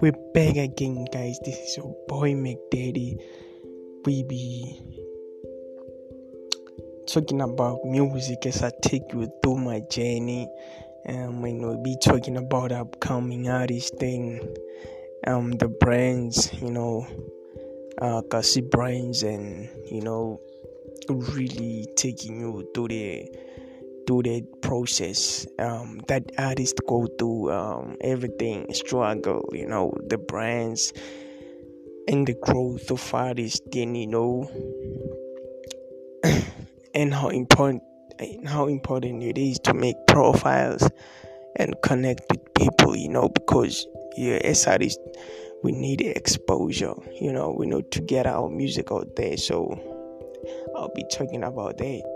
we're back again, guys. This is your boy McDaddy. We be talking about music as I take you through my journey. Um, know, be talking about upcoming artists and um the brands, you know, uh, Kasi brands, and you know, really taking you through the through the process um, that artists go through um, everything struggle you know the brands and the growth of artists then you know and how important how important it is to make profiles and connect with people you know because yeah as artists we need exposure you know we need to get our music out there. So i'll be talking about that